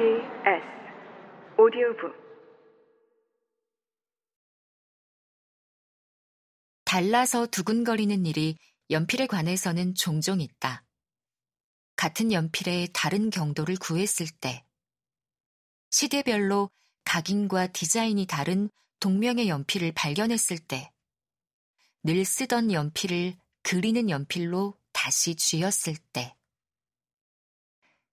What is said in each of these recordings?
KBS 오디오북. 달라서 두근거리는 일이 연필에 관해서는 종종 있다. 같은 연필의 다른 경도를 구했을 때, 시대별로 각인과 디자인이 다른 동명의 연필을 발견했을 때, 늘 쓰던 연필을 그리는 연필로 다시 쥐었을 때,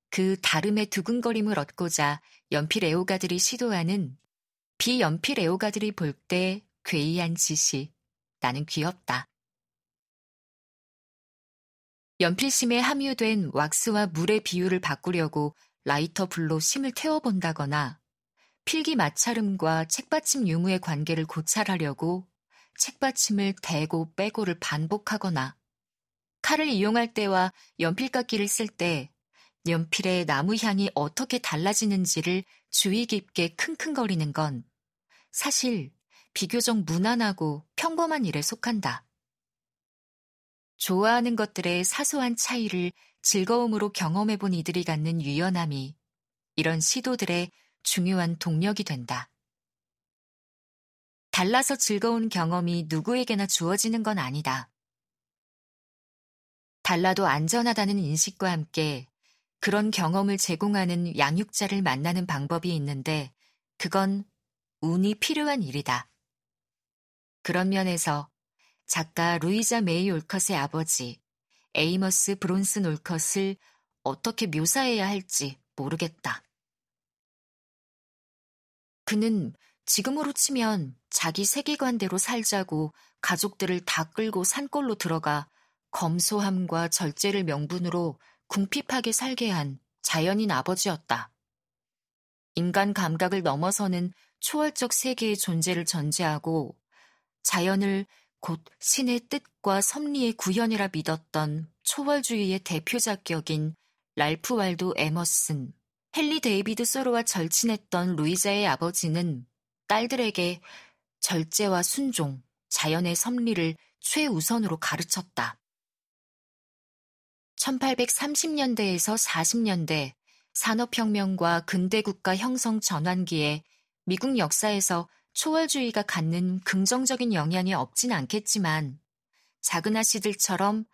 그 다름의 두근거림을 얻고자 연필 애호가들이 시도하는 비연필 애호가들이 볼 때 괴이한 짓이 나는 귀엽다. 연필심에 함유된 왁스와 물의 비율을 바꾸려고 라이터 불로 심을 태워본다거나 필기 마찰음과 책받침 유무의 관계를 고찰하려고 책받침을 대고 빼고를 반복하거나 칼을 이용할 때와 연필깎이를 쓸 때 연필의 나무 향이 어떻게 달라지는지를 주의 깊게 킁킁거리는 건 사실 비교적 무난하고 평범한 일에 속한다. 좋아하는 것들의 사소한 차이를 즐거움으로 경험해 본 이들이 갖는 유연함이 이런 시도들의 중요한 동력이 된다. 달라서 즐거운 경험이 누구에게나 주어지는 건 아니다. 달라도 안전하다는 인식과 함께 그런 경험을 제공하는 양육자를 만나는 방법이 있는데 그건 운이 필요한 일이다. 그런 면에서 작가 루이자 메이 올컷의 아버지 에이머스 브론슨 올컷을 어떻게 묘사해야 할지 모르겠다. 그는 지금으로 치면 자기 세계관대로 살자고 가족들을 다 끌고 산골로 들어가 검소함과 절제를 명분으로 궁핍하게 살게 한 자연인 아버지였다. 인간 감각을 넘어서는 초월적 세계의 존재를 전제하고 자연을 곧 신의 뜻과 섭리의 구현이라 믿었던 초월주의의 대표자격인 랄프 왈도 에머슨, 헨리 데이비드 소로와 절친했던 루이자의 아버지는 딸들에게 절제와 순종, 자연의 섭리를 최우선으로 가르쳤다. 1830년대에서 40년대 산업혁명과 근대국가 형성 전환기에 미국 역사에서 초월주의가 갖는 긍정적인 영향이 없진 않겠지만 작은 아씨들처럼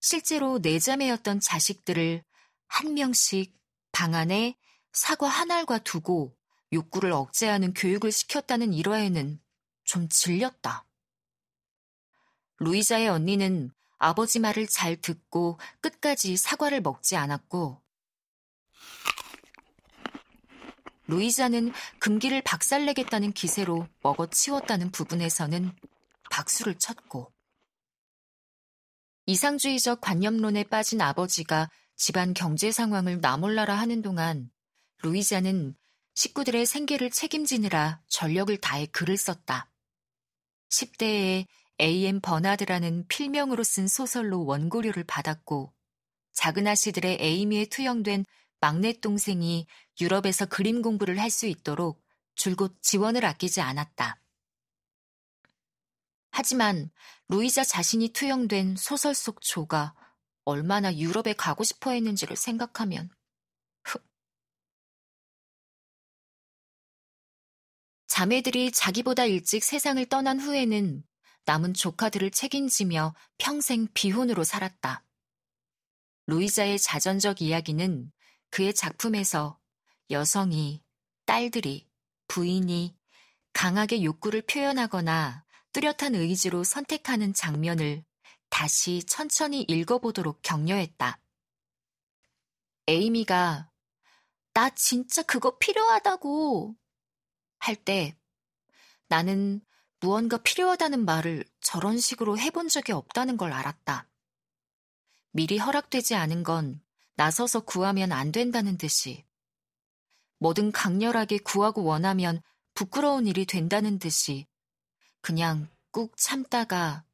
실제로 내자매였던 자식들을 한 명씩 방 안에 사과 한 알과 두고 욕구를 억제하는 교육을 시켰다는 일화에는 좀 질렸다. 루이자의 언니는 아버지 말을 잘 듣고 끝까지 사과를 먹지 않았고, 루이자는 금기를 박살내겠다는 기세로 먹어치웠다는 부분에서는 박수를 쳤고, 이상주의적 관념론에 빠진 아버지가 집안 경제 상황을 나몰라라 하는 동안 루이자는 식구들의 생계를 책임지느라 전력을 다해 글을 썼다. 10대에 A.M. 버나드라는 필명으로 쓴 소설로 원고료를 받았고 작은 아씨들의 에이미에 투영된 막내 동생이 유럽에서 그림 공부를 할 수 있도록 줄곧 지원을 아끼지 않았다. 하지만 루이자 자신이 투영된 소설 속 조가 얼마나 유럽에 가고 싶어 했는지를 생각하면 흑. 자매들이 자기보다 일찍 세상을 떠난 후에는 남은 조카들을 책임지며 평생 비혼으로 살았다. 루이자의 자전적 이야기는 그의 작품에서 여성이, 딸들이, 부인이 강하게 욕구를 표현하거나 뚜렷한 의지로 선택하는 장면을 다시 천천히 읽어보도록 격려했다. 에이미가 나 진짜 그거 필요하다고 할 때 나는 무언가 필요하다는 말을 저런 식으로 해본 적이 없다는 걸 알았다. 미리 허락되지 않은 건 나서서 구하면 안 된다는 듯이, 뭐든 강렬하게 구하고 원하면 부끄러운 일이 된다는 듯이, 그냥 꾹 참다가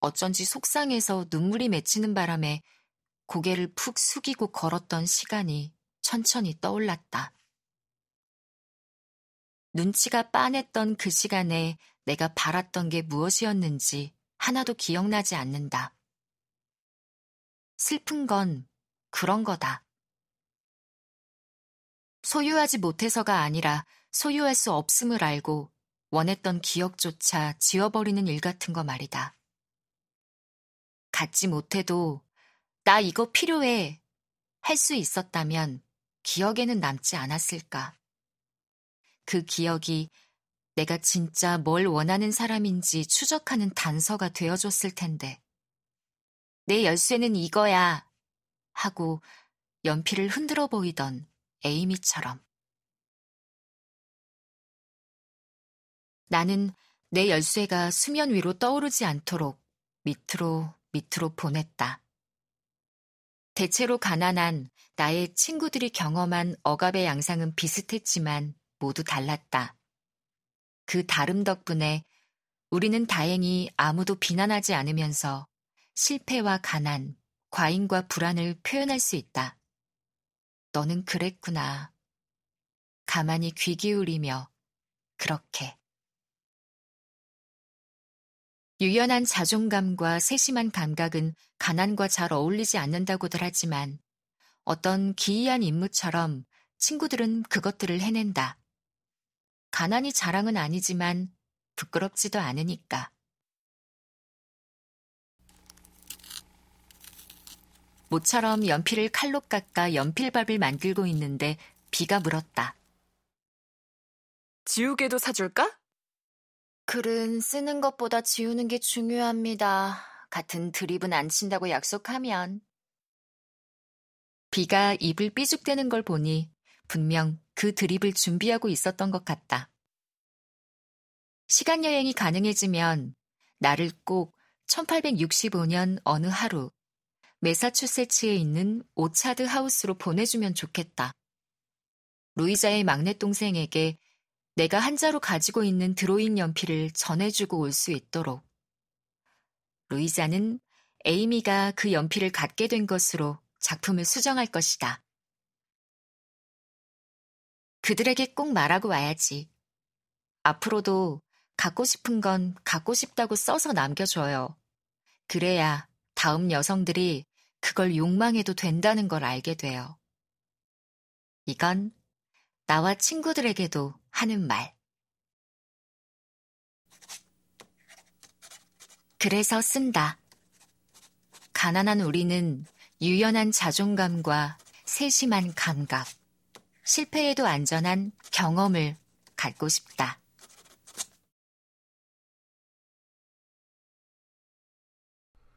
어쩐지 속상해서 눈물이 맺히는 바람에 고개를 푹 숙이고 걸었던 시간이 천천히 떠올랐다. 눈치가 빤했던 그 시간에 내가 바랐던 게 무엇이었는지 하나도 기억나지 않는다. 슬픈 건 그런 거다. 소유하지 못해서가 아니라 소유할 수 없음을 알고 원했던 기억조차 지워버리는 일 같은 거 말이다. 갖지 못해도 나 이거 필요해 할 수 있었다면 기억에는 남지 않았을까. 그 기억이 내가 진짜 뭘 원하는 사람인지 추적하는 단서가 되어줬을 텐데. 내 열쇠는 이거야 하고 연필을 흔들어 보이던 에이미처럼. 나는 내 열쇠가 수면 위로 떠오르지 않도록 밑으로 밑으로 보냈다. 대체로 가난한 나의 친구들이 경험한 억압의 양상은 비슷했지만 모두 달랐다. 그 다름 덕분에 우리는 다행히 아무도 비난하지 않으면서 실패와 가난, 과잉과 불안을 표현할 수 있다. 너는 그랬구나. 가만히 귀 기울이며 그렇게. 유연한 자존감과 세심한 감각은 가난과 잘 어울리지 않는다고들 하지만 어떤 기이한 임무처럼 친구들은 그것들을 해낸다. 가난이 자랑은 아니지만 부끄럽지도 않으니까. 모처럼 연필을 칼로 깎아 연필밥을 만들고 있는데 비가 물었다. 지우개도 사줄까? 글은 쓰는 것보다 지우는 게 중요합니다. 같은 드립은 안 친다고 약속하면. 비가 입을 삐죽대는 걸 보니 분명 그 드립을 준비하고 있었던 것 같다. 시간 여행이 가능해지면 나를 꼭 1865년 어느 하루 메사추세츠에 있는 오차드 하우스로 보내주면 좋겠다. 루이자의 막내 동생에게 내가 한자로 가지고 있는 드로잉 연필을 전해주고 올 수 있도록. 루이자는 에이미가 그 연필을 갖게 된 것으로 작품을 수정할 것이다. 그들에게 꼭 말하고 와야지. 앞으로도 갖고 싶은 건 갖고 싶다고 써서 남겨줘요. 그래야 다음 여성들이 그걸 욕망해도 된다는 걸 알게 돼요. 이건 나와 친구들에게도 하는 말. 그래서 쓴다. 가난한 우리는 유연한 자존감과 세심한 감각, 실패에도 안전한 경험을 갖고 싶다.